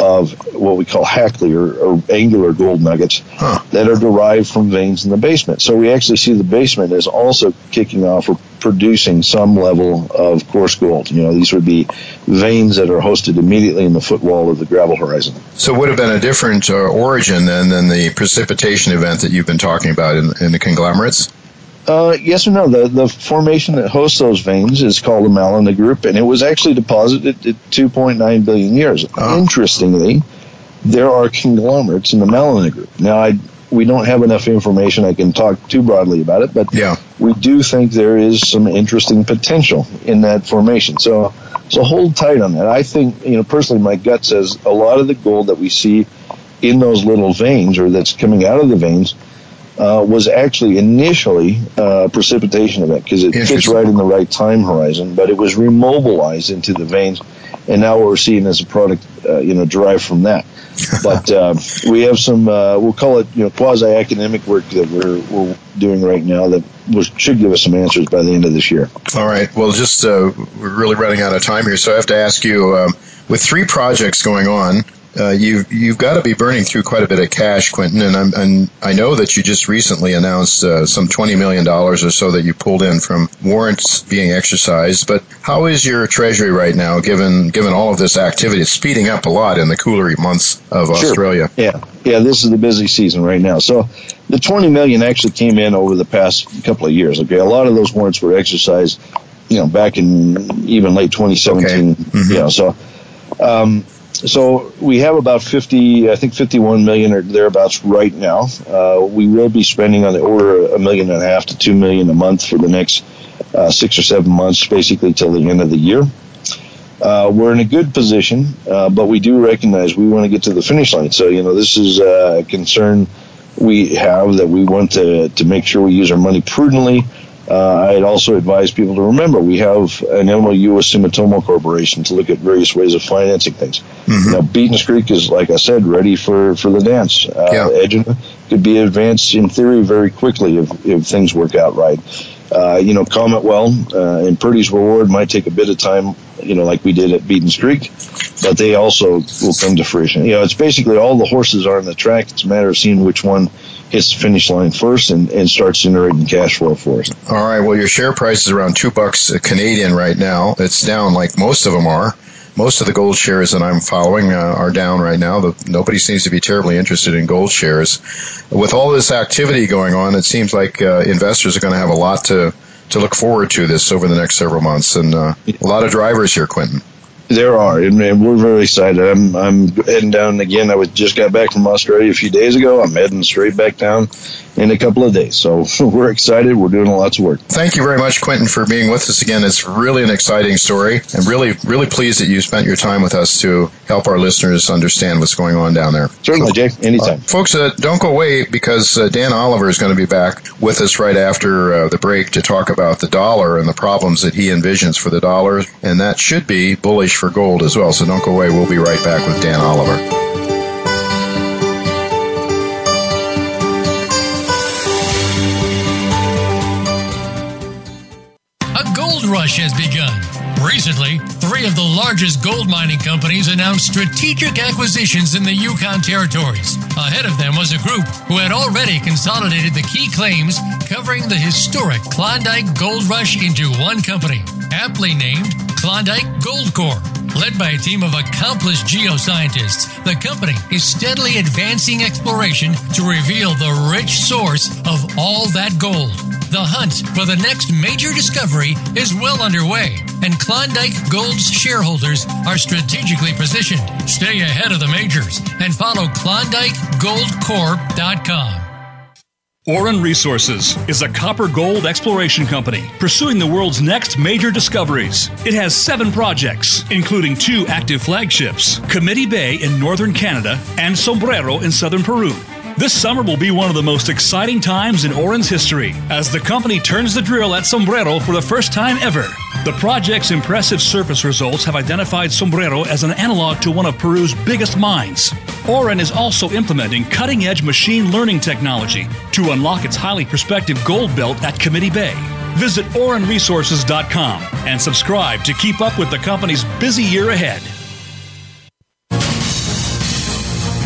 of what we call Hackly or, or angular gold nuggets huh. that are derived from veins in the basement. So we actually see the basement is also kicking off producing some level of coarse gold. You know, these would be veins that are hosted immediately in the footwall of the gravel horizon. So would have been a different uh, origin than, than the precipitation event that you've been talking about in, in the conglomerates? Uh, yes or no. The the formation that hosts those veins is called a Mallina group, and it was actually deposited at 2.9 billion years. Oh. Interestingly, there are conglomerates in the Mallina group. Now, I we don't have enough information. I can talk too broadly about it, but yeah. we do think there is some interesting potential in that formation. So, so hold tight on that. I think, you know, personally, my gut says a lot of the gold that we see in those little veins, or that's coming out of the veins, uh, was actually initially uh, a precipitation event because it fits right in the right time horizon, but it was remobilized into the veins, and now what we're seeing is a product, uh, you know, derived from that. but uh, we have some, uh, we'll call it, you know, quasi-academic work that we're, we're doing right now that should give us some answers by the end of this year. All right. Well, just we're really running out of time here, so I have to ask you, um, with three projects going on, uh, you've you've got to be burning through quite a bit of cash, Quinton, and I'm and I know that you just recently announced uh, some twenty million dollars or so that you pulled in from warrants being exercised. But how is your treasury right now, given given all of this activity? It's speeding up a lot in the cooler months of sure. Australia. Yeah, yeah, this is the busy season right now. So the twenty million actually came in over the past couple of years. Okay, a lot of those warrants were exercised, you know, back in even late 2017. Okay. Mm-hmm. You know, so. Um, so we have about 50, I think 51 million or thereabouts right now. Uh, we will be spending on the order of a million and a half to two million a month for the next uh, six or seven months, basically till the end of the year. Uh, we're in a good position, uh, but we do recognize we want to get to the finish line. So, you know, this is a concern we have that we want to, to make sure we use our money prudently uh, I'd also advise people to remember we have an MOU with Sumitomo Corporation to look at various ways of financing things. Mm-hmm. Now, Beaton's Creek is, like I said, ready for, for the dance. Uh, yeah. Egina could be advanced in theory very quickly if, if things work out right. Uh, you know, Comet Well uh, and Purdy's Reward might take a bit of time, you know, like we did at Beaton's Creek, but they also will come to fruition. You know, it's basically all the horses are on the track. It's a matter of seeing which one hits the finish line first and, and starts generating cash flow for us. All right. Well, your share price is around two bucks Canadian right now. It's down like most of them are. Most of the gold shares that I'm following uh, are down right now. The, nobody seems to be terribly interested in gold shares. With all this activity going on, it seems like uh, investors are going to have a lot to to look forward to this over the next several months, and uh, a lot of drivers here, Quinton. There are, and, we're very excited. I'm I'm heading down again. I was just got back from Australia a few days ago. I'm heading straight back down in a couple of days. So we're excited. We're doing lots of work. Thank you very much, Quinton, for being with us again. It's really an exciting story, and really really pleased that you spent your time with us to help our listeners understand what's going on down there. Certainly, Jay. Anytime, uh, folks. Uh, don't go away because uh, Dan Oliver is going to be back with us right after uh, the break to talk about the dollar and the problems that he envisions for the dollar, and that should be bullish for gold as well. So don't go away. We'll be right back with Dan Oliver. Rush has begun. Recently, three of the largest gold mining companies announced strategic acquisitions in the Yukon territories. Ahead of them was a group who had already consolidated the key claims covering the historic Klondike Gold Rush into one company, aptly named Klondike Gold Corp. Led by a team of accomplished geoscientists, the company is steadily advancing exploration to reveal the rich source of all that gold. The hunt for the next major discovery is well underway, and Klondike Gold's shareholders are strategically positioned. Stay ahead of the majors and follow KlondikeGoldCorp.com. Auryn Resources is a copper gold exploration company pursuing the world's next major discoveries. It has seven projects, including two active flagships Committee Bay in northern Canada and Sombrero in southern Peru. This summer will be one of the most exciting times in Auryn's history as the company turns the drill at Sombrero for the first time ever. The project's impressive surface results have identified Sombrero as an analog to one of Peru's biggest mines. Auryn is also implementing cutting edge machine learning technology to unlock its highly prospective gold belt at Committee Bay. Visit aurynresources.com and subscribe to keep up with the company's busy year ahead.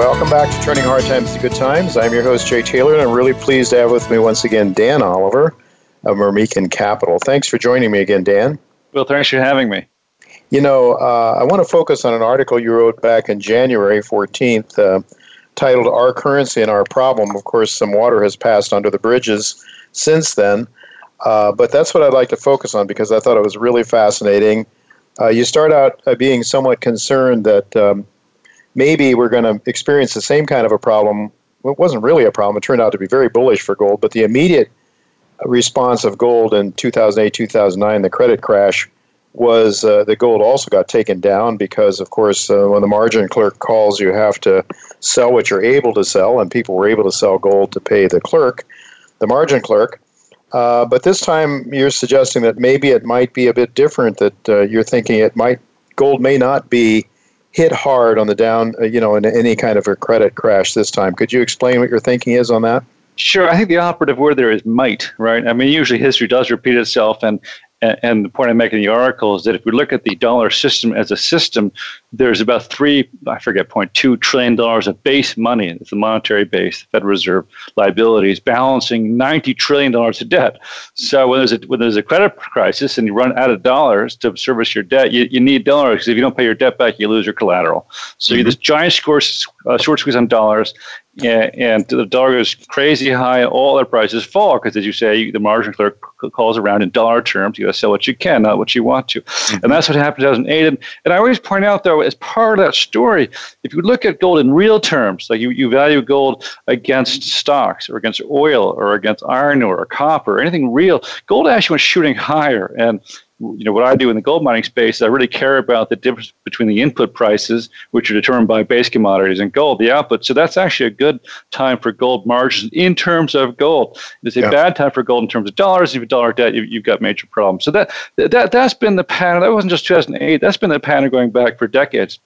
Welcome back to Turning Hard Times to Good Times. I'm your host, Jay Taylor, and I'm really pleased to have with me once again Dan Oliver of Myrmikan Capital. Thanks for joining me again, Dan. Well, thanks for having me. You know, uh, I want to focus on an article you wrote back in January 14th uh, titled Our Currency and Our Problem. Of course, some water has passed under the bridges since then, uh, but that's what I'd like to focus on because I thought it was really fascinating. Uh, you start out uh, being somewhat concerned that um, maybe we're going to experience the same kind of a problem. Well, it wasn't really a problem. It turned out to be very bullish for gold, but the immediate response of gold in 2008, 2009, the credit crash, was uh, the gold also got taken down because, of course, uh, when the margin clerk calls, you have to sell what you're able to sell, and people were able to sell gold to pay the clerk, the margin clerk. Uh, but this time, you're suggesting that maybe it might be a bit different. That uh, you're thinking it might gold may not be hit hard on the down, uh, you know, in any kind of a credit crash this time. Could you explain what your thinking is on that? Sure. I think the operative word there is might, right? I mean, usually history does repeat itself, and and the point I make in the article is that if we look at the dollar system as a system, there's about three, I forget, point two trillion dollars of base money. It's the monetary base, the Federal Reserve liabilities, balancing ninety trillion dollars of debt. So when there's a when there's a credit crisis and you run out of dollars to service your debt, you, you need dollars because if you don't pay your debt back, you lose your collateral. So mm-hmm. this giant short, uh, short squeeze on dollars and the dollar goes crazy high, and all their prices fall because, as you say, the margin clerk calls around in dollar terms. You to sell what you can, not what you want to, mm-hmm. and that's what happened in 2008. And, and I always point out, though, as part of that story, if you look at gold in real terms, like you, you value gold against stocks or against oil or against iron ore or copper, or anything real, gold actually went shooting higher, and you know what I do in the gold mining space, is I really care about the difference between the input prices, which are determined by base commodities, and gold, the output. So that's actually a good time for gold margins in terms of gold. It's a yeah. bad time for gold in terms of dollars. If you have dollar debt, you, have got major problems. So that that that's been the pattern. That wasn't just 2008. That's been the pattern going back for decades.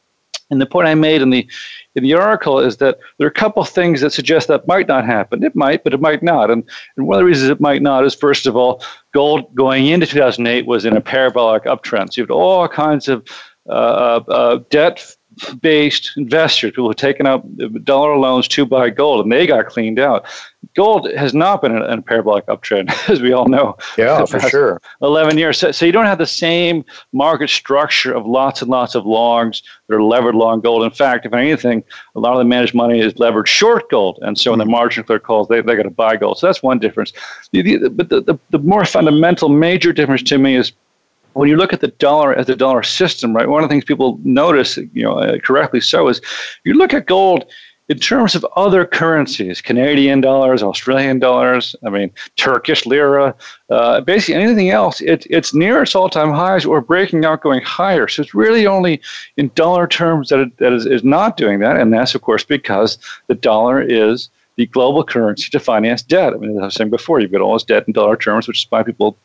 And the point I made in the in the article is that there are a couple of things that suggest that might not happen. It might, but it might not. And, and one of the reasons it might not is, first of all, gold going into 2008 was in a parabolic uptrend. So you have all kinds of uh, uh, uh debt based investors, people who've taken out dollar loans to buy gold, and they got cleaned out. Gold has not been in a parabolic uptrend, as we all know. Yeah, for sure. 11 years. So, so, you don't have the same market structure of lots and lots of longs that are levered long gold. In fact, if anything, a lot of the managed money is levered short gold. And so when the mm-hmm. margin clear calls, they, they got to buy gold. So that's one difference. The, the, but the, the, the more fundamental, major difference to me is when you look at the dollar as the dollar system, right, one of the things people notice, you know, uh, correctly so, is you look at gold in terms of other currencies, Canadian dollars, Australian dollars, I mean, Turkish lira, uh, basically anything else, it, it's near its all time highs or breaking out going higher. So it's really only in dollar terms that it that is, is not doing that. And that's, of course, because the dollar is the global currency to finance debt. I mean, as I was saying before, you've got all this debt in dollar terms, which is why people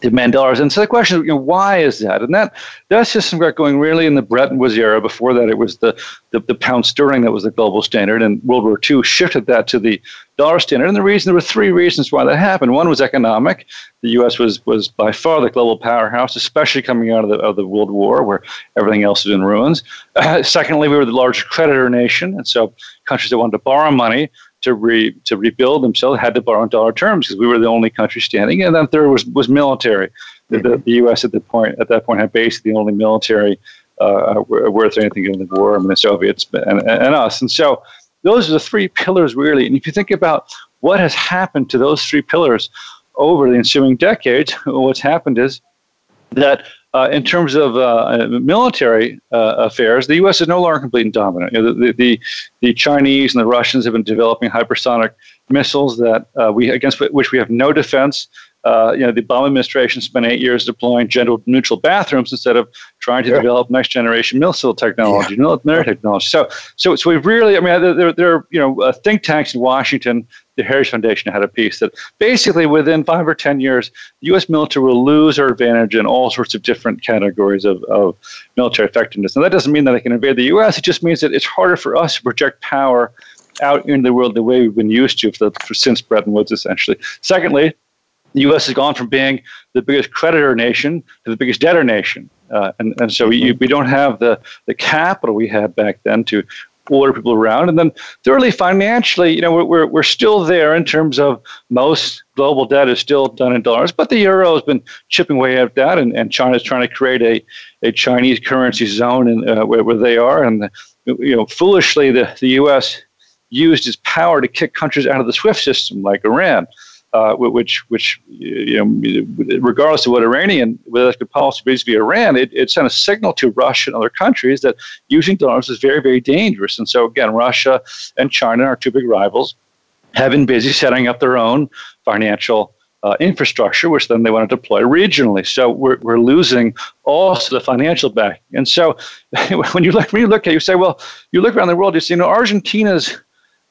demand dollars. And so the question you know, why is that? And that that system got going really in the Bretton Woods era. Before that, it was the, the, the pound sterling that was the global standard, and World War II shifted that to the dollar standard. And the reason there were three reasons why that happened. One was economic. The U.S. was was by far the global powerhouse, especially coming out of the of the World War, where everything else was in ruins. Uh, secondly, we were the largest creditor nation, and so countries that wanted to borrow money to re to rebuild themselves had to borrow on dollar terms because we were the only country standing. And then third was was military. The, the, the U.S. at the point at that point had basically the only military uh, worth anything in the war. I mean, the Soviets and, and us. And so those are the three pillars really. And if you think about what has happened to those three pillars over the ensuing decades, what's happened is that uh, in terms of uh, military uh, affairs, the U.S. is no longer complete and dominant. You know, the, the, the, Chinese and the Russians have been developing hypersonic missiles that uh, we against which we have no defense. Uh, you know, the Obama administration spent eight years deploying gender neutral bathrooms instead of trying to yeah. develop next generation missile technology, yeah. military technology. So, so, so we've really, I mean, there, there are you know uh, think tanks in Washington the Heritage Foundation had a piece that basically within five or 10 years, the U.S. military will lose our advantage in all sorts of different categories of, of military effectiveness. Now, that doesn't mean that it can invade the U.S., it just means that it's harder for us to project power out in the world the way we've been used to for, for since Bretton Woods, essentially. Secondly, the U.S. has gone from being the biggest creditor nation to the biggest debtor nation. Uh, and, and so we, we don't have the, the capital we had back then to order people around. And then thirdly, financially, you know, we're, we're, we're still there in terms of most global debt is still done in dollars, but the euro has been chipping away at that, and, and is trying to create a, a Chinese currency zone in, uh, where, where they are. And, you know, foolishly, the, the U.S. used its power to kick countries out of the SWIFT system like Iran uh, which, which you know, regardless of what Iranian whether good policy vis-a-vis Iran, it, it sent a signal to Russia and other countries that using dollars is very, very dangerous. And so again, Russia and China are two big rivals, have been busy setting up their own financial uh, infrastructure, which then they want to deploy regionally. So we're, we're losing also the financial back. And so when you look when you look at you say, well, you look around the world, you see, you know, Argentina's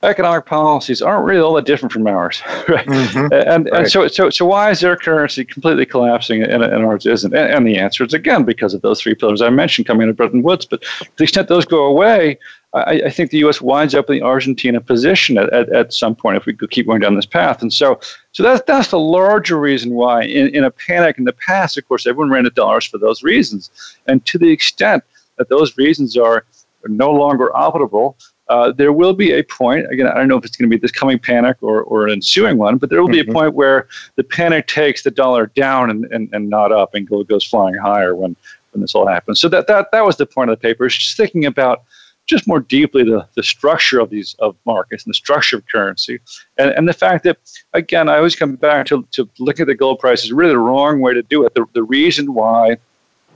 economic policies aren't really all that different from ours, right? Mm-hmm. And, right. and so, so, so why is their currency completely collapsing and, and ours isn't? And, and, the answer is again because of those three pillars I mentioned coming out of Bretton Woods. But to the extent those go away, I, I, think the U.S. winds up in the Argentina position at, at, at, some point if we could keep going down this path. And so, so that's that's the larger reason why, in, in a panic in the past, of course, everyone ran to dollars for those reasons. And to the extent that those reasons are no longer operable, uh, there will be a point, again, I don't know if it's going to be this coming panic or, or an ensuing one, but there will be mm-hmm. a point where the panic takes the dollar down and, and, and not up and gold goes flying higher when, when this all happens. So that, that, that was the point of the paper, is just thinking about just more deeply the, the structure of these of markets and the structure of currency and, and the fact that again i always come back to, to looking at the gold price is really the wrong way to do it the, the reason why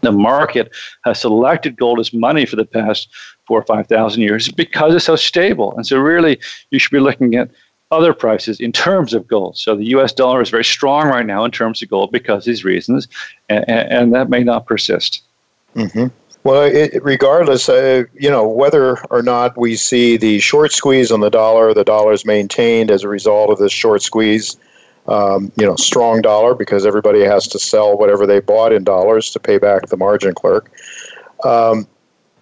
the market has selected gold as money for the past four or five thousand years because it's so stable. And so, really, you should be looking at other prices in terms of gold. So, the U.S. dollar is very strong right now in terms of gold because these reasons, and, and that may not persist. Mm-hmm. Well, it, regardless, uh, you know, whether or not we see the short squeeze on the dollar, the dollar is maintained as a result of this short squeeze um, you know, strong dollar because everybody has to sell whatever they bought in dollars to pay back the margin clerk. Um,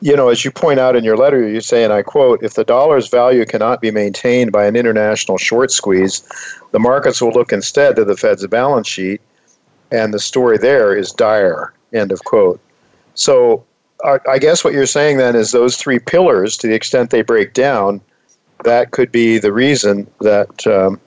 you know, as you point out in your letter, you say, and I quote, if the dollar's value cannot be maintained by an international short squeeze, the markets will look instead to the Fed's balance sheet, and the story there is dire, end of quote. So I guess what you're saying then is those three pillars, to the extent they break down, that could be the reason that um,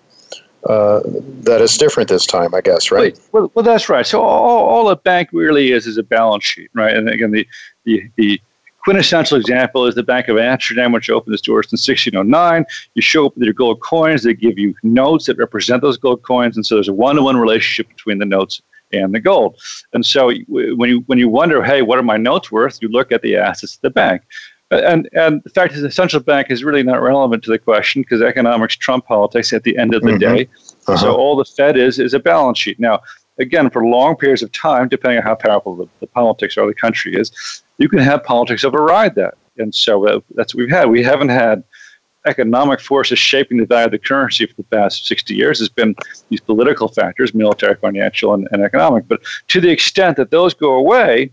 uh, that is different this time, I guess, right? Well, well, that's right. So all, all a bank really is is a balance sheet, right? And again, the, the, the quintessential example is the Bank of Amsterdam, which opened its doors in 1609. You show up with your gold coins, they give you notes that represent those gold coins, and so there's a one-to-one relationship between the notes and the gold. And so when you when you wonder, hey, what are my notes worth? You look at the assets of the bank. And, and the fact is, the central bank is really not relevant to the question because economics trump politics at the end of the mm-hmm. day. Uh-huh. So all the Fed is is a balance sheet. Now, again, for long periods of time, depending on how powerful the, the politics or the country is, you can have politics override that. And so uh, that's what we've had. We haven't had economic forces shaping the value of the currency for the past 60 years It's been these political factors, military, financial, and, and economic. But to the extent that those go away,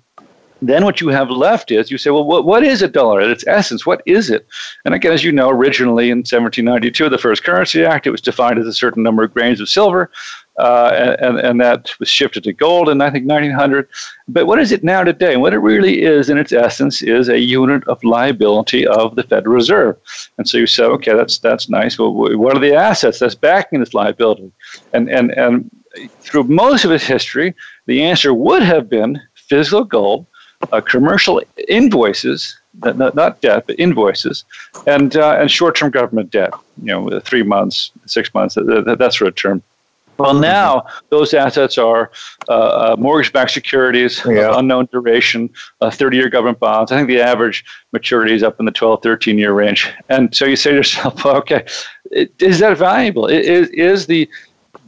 then what you have left is you say, well, what, what is a dollar at its essence? What is it? And again, as you know, originally in 1792, the first currency act, it was defined as a certain number of grains of silver, uh, and, and that was shifted to gold in I think 1900. But what is it now today? What it really is, in its essence, is a unit of liability of the Federal Reserve. And so you say, okay, that's that's nice. Well, what are the assets that's backing this liability? And and and through most of its history, the answer would have been physical gold uh, commercial invoices, not, not debt, but invoices, and uh, and short-term government debt. You know, three months, six months, that, that sort of term. Well, mm-hmm. now those assets are uh, uh mortgage-backed securities, yeah. unknown duration, 30-year government bonds. I think the average maturity is up in the 12, 13-year range. And so you say to yourself, okay, is that valuable? Is, is the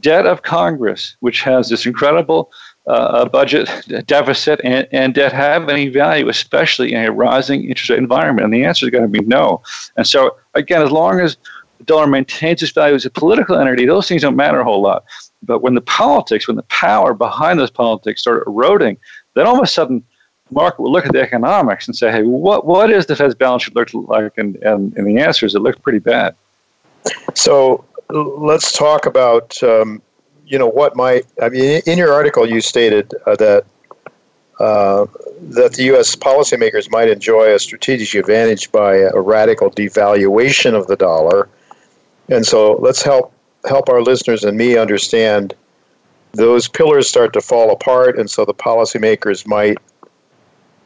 debt of Congress, which has this incredible uh, budget deficit and, and debt have any value, especially in a rising interest rate environment? And the answer is going to be no. And so, again, as long as the dollar maintains its value as a political entity, those things don't matter a whole lot. But when the politics, when the power behind those politics start eroding, then all of a sudden, the market will look at the economics and say, hey, what, what is the Fed's balance sheet look like? And, and, and the answer is it looks pretty bad. So let's talk about um, you know what might I mean in your article you stated uh, that uh, that the U.S. policymakers might enjoy a strategic advantage by a radical devaluation of the dollar, and so let's help help our listeners and me understand those pillars start to fall apart, and so the policymakers might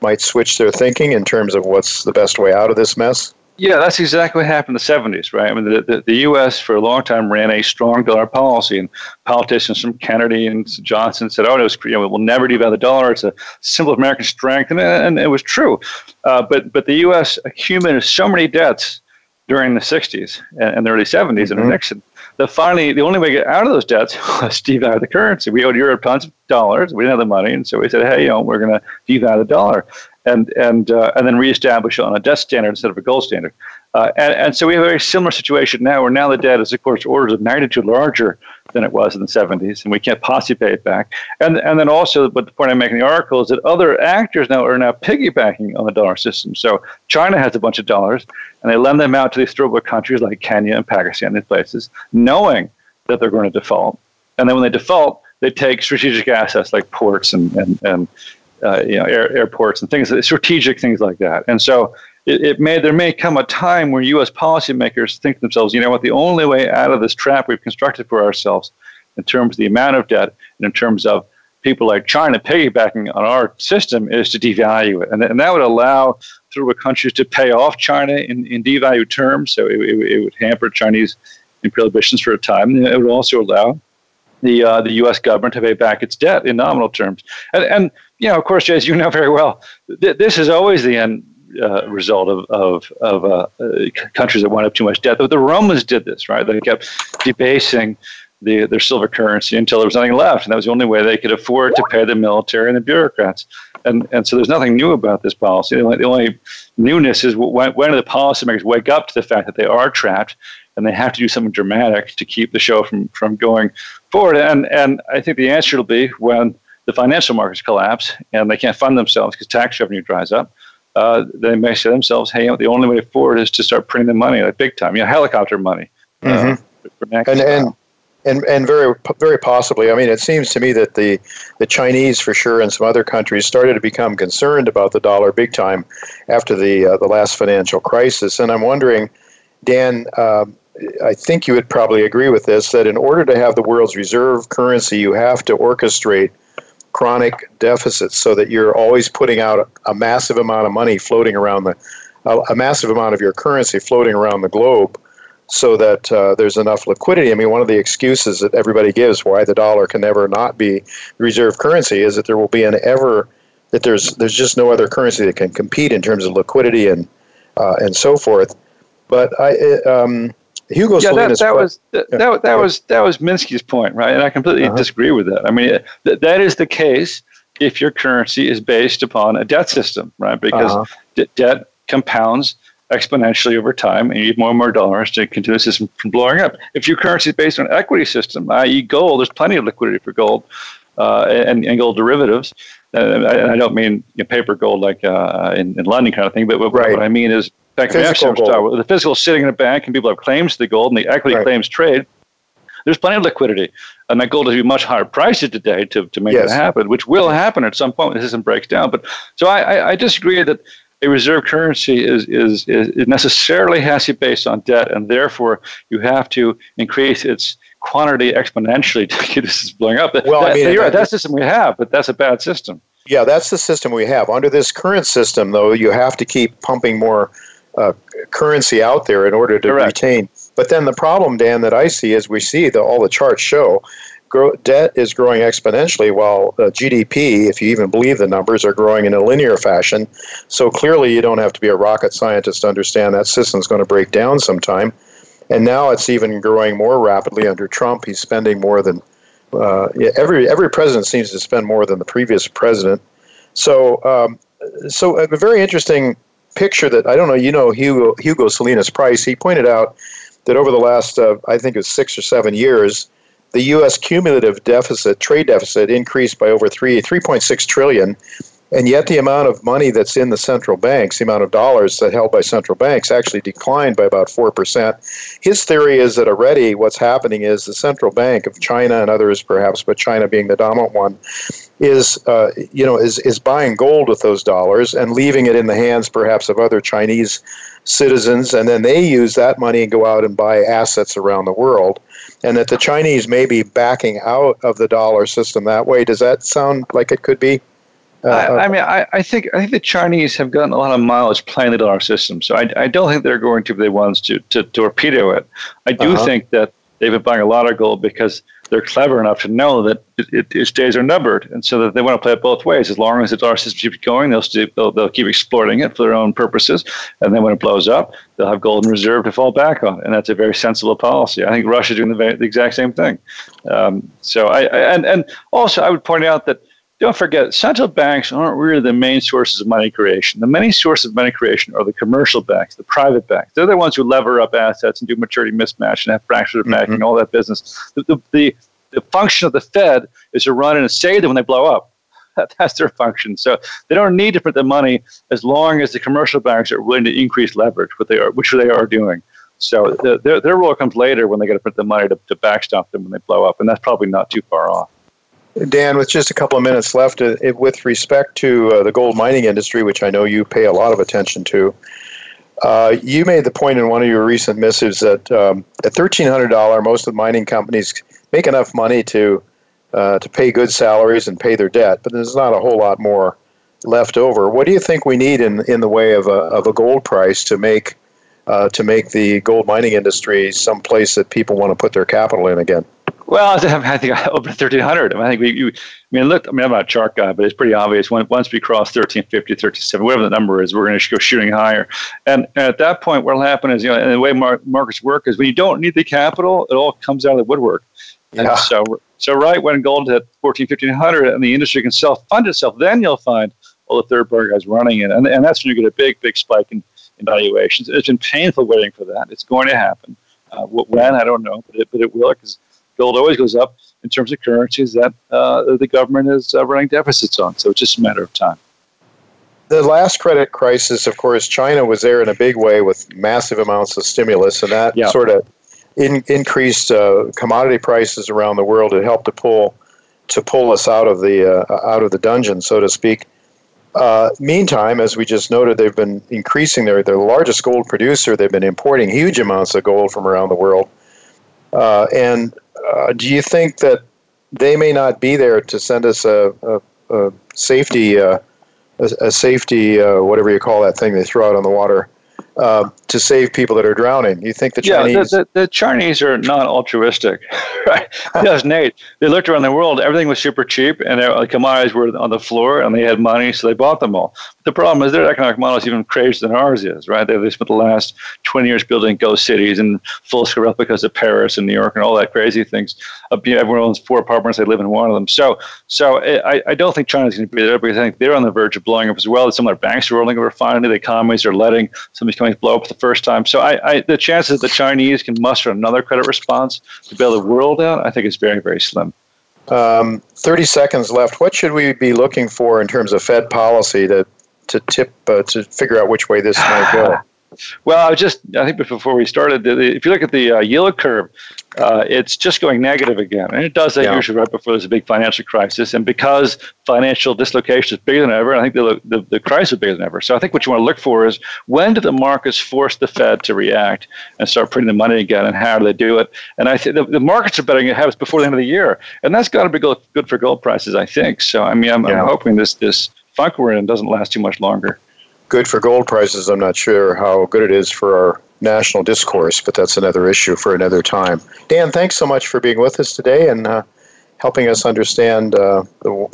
might switch their thinking in terms of what's the best way out of this mess. Yeah, that's exactly what happened in the 70s, right? I mean, the, the, the, U.S. for a long time ran a strong dollar policy, and politicians from Kennedy and Johnson said, oh, no, you know, we'll never devalue the dollar. It's a symbol of American strength, and, and it was true. Uh, but, but the U.S. accumulated so many debts during the 60s and, the early 70s mm-hmm. under Nixon that finally the only way to get out of those debts was to devalue the currency. We owed Europe tons of dollars. We didn't have the money, and so we said, hey, you know, we're going to devalue the dollar and and uh, and then reestablish it on a debt standard instead of a gold standard. Uh, and, and so we have a very similar situation now, where now the debt is, of course, orders of magnitude larger than it was in the 70s, and we can't possibly pay it back. And and then also, but the point I make in the article is that other actors now are now piggybacking on the dollar system. So China has a bunch of dollars, and they lend them out to these third world countries like Kenya and Pakistan, these places, knowing that they're going to default. And then when they default, they take strategic assets like ports and and, and uh, you know air, airports and things strategic things like that. And so it, it, may there may come a time where U.S. policymakers think to themselves, you know what, the only way out of this trap we've constructed for ourselves, in terms of the amount of debt and in terms of people like China piggybacking on our system, is to devalue it, and, and that would allow through countries to pay off China in, in devalued terms. So it, it, it would hamper Chinese imperial ambitions for a time. And it would also allow the uh, the U.S. government to pay back its debt in nominal terms. And, and you know, of course, as you know very well, th- this is always the end uh, result of of, of uh, countries that wind up too much debt. But the Romans did this, right? They kept debasing the, their silver currency until there was nothing left, and that was the only way they could afford to pay the military and the bureaucrats. And and so there's nothing new about this policy. The only, the only newness is when, when do the policymakers wake up to the fact that they are trapped and they have to do something dramatic to keep the show from, from going forward. And, and I think the answer will be when the financial markets collapse and they can't fund themselves because tax revenue dries up. Uh, they may say to themselves, "Hey, you know, the only way forward is to start printing the money, like big time, you know, helicopter money." Uh, mm-hmm. Uh, and, and and and very very possibly. I mean, it seems to me that the the Chinese, for sure, and some other countries started to become concerned about the dollar big time after the uh, the last financial crisis. And I'm wondering, Dan, uh, I think you would probably agree with this that in order to have the world's reserve currency, you have to orchestrate chronic deficits so that you're always putting out a, massive amount of money floating around the a, massive amount of your currency floating around the globe so that uh, there's enough liquidity. I mean, one of the excuses that everybody gives why the dollar can never not be reserve currency is that there will be an ever that there's there's just no other currency that can compete in terms of liquidity and uh, and so forth. But I um, Hugo yeah, that, that was that, yeah. that, that was that was Minsky's point, right? And I completely uh-huh. disagree with that. I mean, th- that is the case if your currency is based upon a debt system, right? Because uh-huh. d- debt compounds exponentially over time, and you need more and more dollars to continue the system from blowing up. If your currency is based on an equity system, i.e., gold, there's plenty of liquidity for gold uh, and, and gold derivatives. And I, I, don't mean you know, paper gold like uh, in, in London kind of thing, but what, right. what I mean is fact, physical the physical is sitting in a bank and people have claims to the gold and the equity right. claims trade. There's plenty of liquidity. And that gold to be much higher prices today to, to make yes. it happen, which will happen at some point when the system breaks down. But so I, I, I disagree that a reserve currency is, is, is necessarily has to be based on debt, and therefore you have to increase its quantity exponentially to keep this is blowing up. Well, that, I mean, you're right, that's the system we have, but that's a bad system. Yeah, that's the system we have. Under this current system, though, you have to keep pumping more uh, currency out there in order to Correct. retain. But then the problem, Dan, that I see is we see that all the charts show grow, debt is growing exponentially while uh, GDP, if you even believe the numbers, are growing in a linear fashion. So clearly, you don't have to be a rocket scientist to understand that system's going to break down sometime. And now it's even growing more rapidly under Trump. He's spending more than uh, every every president seems to spend more than the previous president. So, um, so a very interesting picture that I don't know, you know, Hugo, Hugo Salinas Price, he pointed out that over the last, uh, I think it was six or seven years, the U.S. cumulative deficit, trade deficit, increased by over three, 3.6 trillion, and yet the amount of money that's in the central banks, the amount of dollars that held by central banks, actually declined by about four percent. His theory is that already what's happening is the central bank of China and others, perhaps, but China being the dominant one, is uh, you know is is buying gold with those dollars and leaving it in the hands perhaps of other Chinese citizens, and then they use that money and go out and buy assets around the world. And that the Chinese may be backing out of the dollar system that way. Does that sound like it could be? Uh, I, I, mean, I, I, think I think the Chinese have gotten a lot of mileage playing the dollar system, so I, I don't think they're going to be the ones to, to torpedo it. I do uh-huh. think that they've been buying a lot of gold because they're clever enough to know that it, it, its days are numbered, and so that they want to play it both ways. As long as the dollar system keeps going, they'll, st- they'll, they'll keep exploiting it for their own purposes, and then when it blows up, they'll have gold in reserve to fall back on, and that's a very sensible policy. I think Russia's doing the, the exact same thing. Um, so I, I, and and also I would point out that don't forget, central banks aren't really the main sources of money creation. The main sources of money creation are the commercial banks, the private banks. They're the ones who lever up assets and do maturity mismatch and have fractured mm-hmm. backing, all that business. The, the, the, the function of the Fed is to run in and save them when they blow up. That, that's their function. So they don't need to print the money as long as the commercial banks are willing to increase leverage, what they are, which they are doing. So the, their, their role comes later when they got to print the money to, to backstop them when they blow up, and that's probably not too far off. Dan, with just a couple of minutes left, uh, with respect to uh, the gold mining industry, which I know you pay a lot of attention to, uh, you made the point in one of your recent missives that um, at $1,300, most of the mining companies make enough money to uh, to pay good salaries and pay their debt, but there's not a whole lot more left over. What do you think we need in in the way of a of a gold price to make uh, to make the gold mining industry some place that people want to put their capital in again? Well, I think over 1300. I, think we, you, I mean, look, I mean, I'm not a chart guy, but it's pretty obvious. Once we cross 1350, 1370, whatever the number is, we're going to go shooting higher. And, and, at that point, what'll happen is, you know, and the way mar- markets work is when you don't need the capital, it all comes out of the woodwork. Yeah. And so, so right when gold hit 14, 1500 and the industry can self fund itself, then you'll find all the third party guys running it. And, and that's when you get a big, big spike in, in valuations. It's been painful waiting for that. It's going to happen. Uh, when, I don't know, but it, but it will because gold always goes up in terms of currencies that uh, the government is uh, running deficits on. So it's just a matter of time. The last credit crisis, of course, China was there in a big way with massive amounts of stimulus, and that yeah. sort of in, increased uh, commodity prices around the world. It helped to pull to pull us out of the uh, out of the dungeon, so to speak. Uh, meantime, as we just noted, they've been increasing their, their largest gold producer. They've been importing huge amounts of gold from around the world. Uh, and uh, do you think that they may not be there to send us a, a, a safety, uh, a, a, safety, uh, whatever you call that thing they throw out on the water, uh, to save people that are drowning. You think the Chinese? Yeah, the, the, the Chinese are not altruistic. Right? 2008, they looked around the world. Everything was super cheap, and their commodities were on the floor, and they had money, so they bought them all. The problem is their economic model is even crazier than ours is. Right? They, they spent the last 20 years building ghost cities and full-scale replicas of Paris and New York and all that crazy things. Uh, everyone owns four apartments. They live in one of them. So, so I, I don't think China's going to be there because I think they're on the verge of blowing up as well. Some of their banks are rolling over finally. The economies are letting some of these companies blow up for the first time. So I, I, the chances that the Chinese can muster another credit response to bail the world out, I think is very, very slim. Um, 30 seconds left. What should we be looking for in terms of Fed policy to, to tip, uh, to figure out which way this might go? Well, I was just, I think before we started, if you look at the uh, yield curve, uh, it's just going negative again. And it does that yeah. usually right before there's a big financial crisis. And because financial dislocation is bigger than ever, I think the, the, the crisis is bigger than ever. So I think what you want to look for is when do the markets force the Fed to react and start printing the money again, and how do they do it? And I think the, the markets are betting it happens before the end of the year. And that's got to be good for gold prices, I think. So, I mean, I'm, yeah. I'm hoping this, this funk we're in doesn't last too much longer good for gold prices. I'm not sure how good it is for our national discourse, but that's another issue for another time. Dan, thanks so much for being with us today and uh, helping us understand uh, the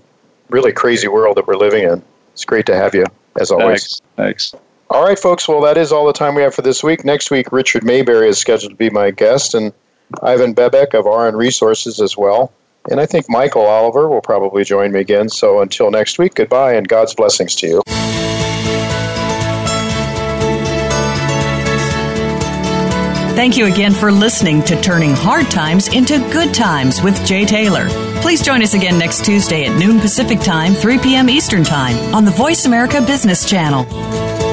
really crazy world that we're living in. It's great to have you, as always. Thanks. Thanks. All right, folks. Well, that is all the time we have for this week. Next week, Richard Maybury is scheduled to be my guest, and Ivan Bebek of Auryn Resources as well. And I think Michael Oliver will probably join me again. So until next week, goodbye and God's blessings to you. Thank you again for listening to Turning Hard Times into Good Times with Jay Taylor. Please join us again next Tuesday at noon Pacific Time, 3 p.m. Eastern Time on the Voice America Business Channel.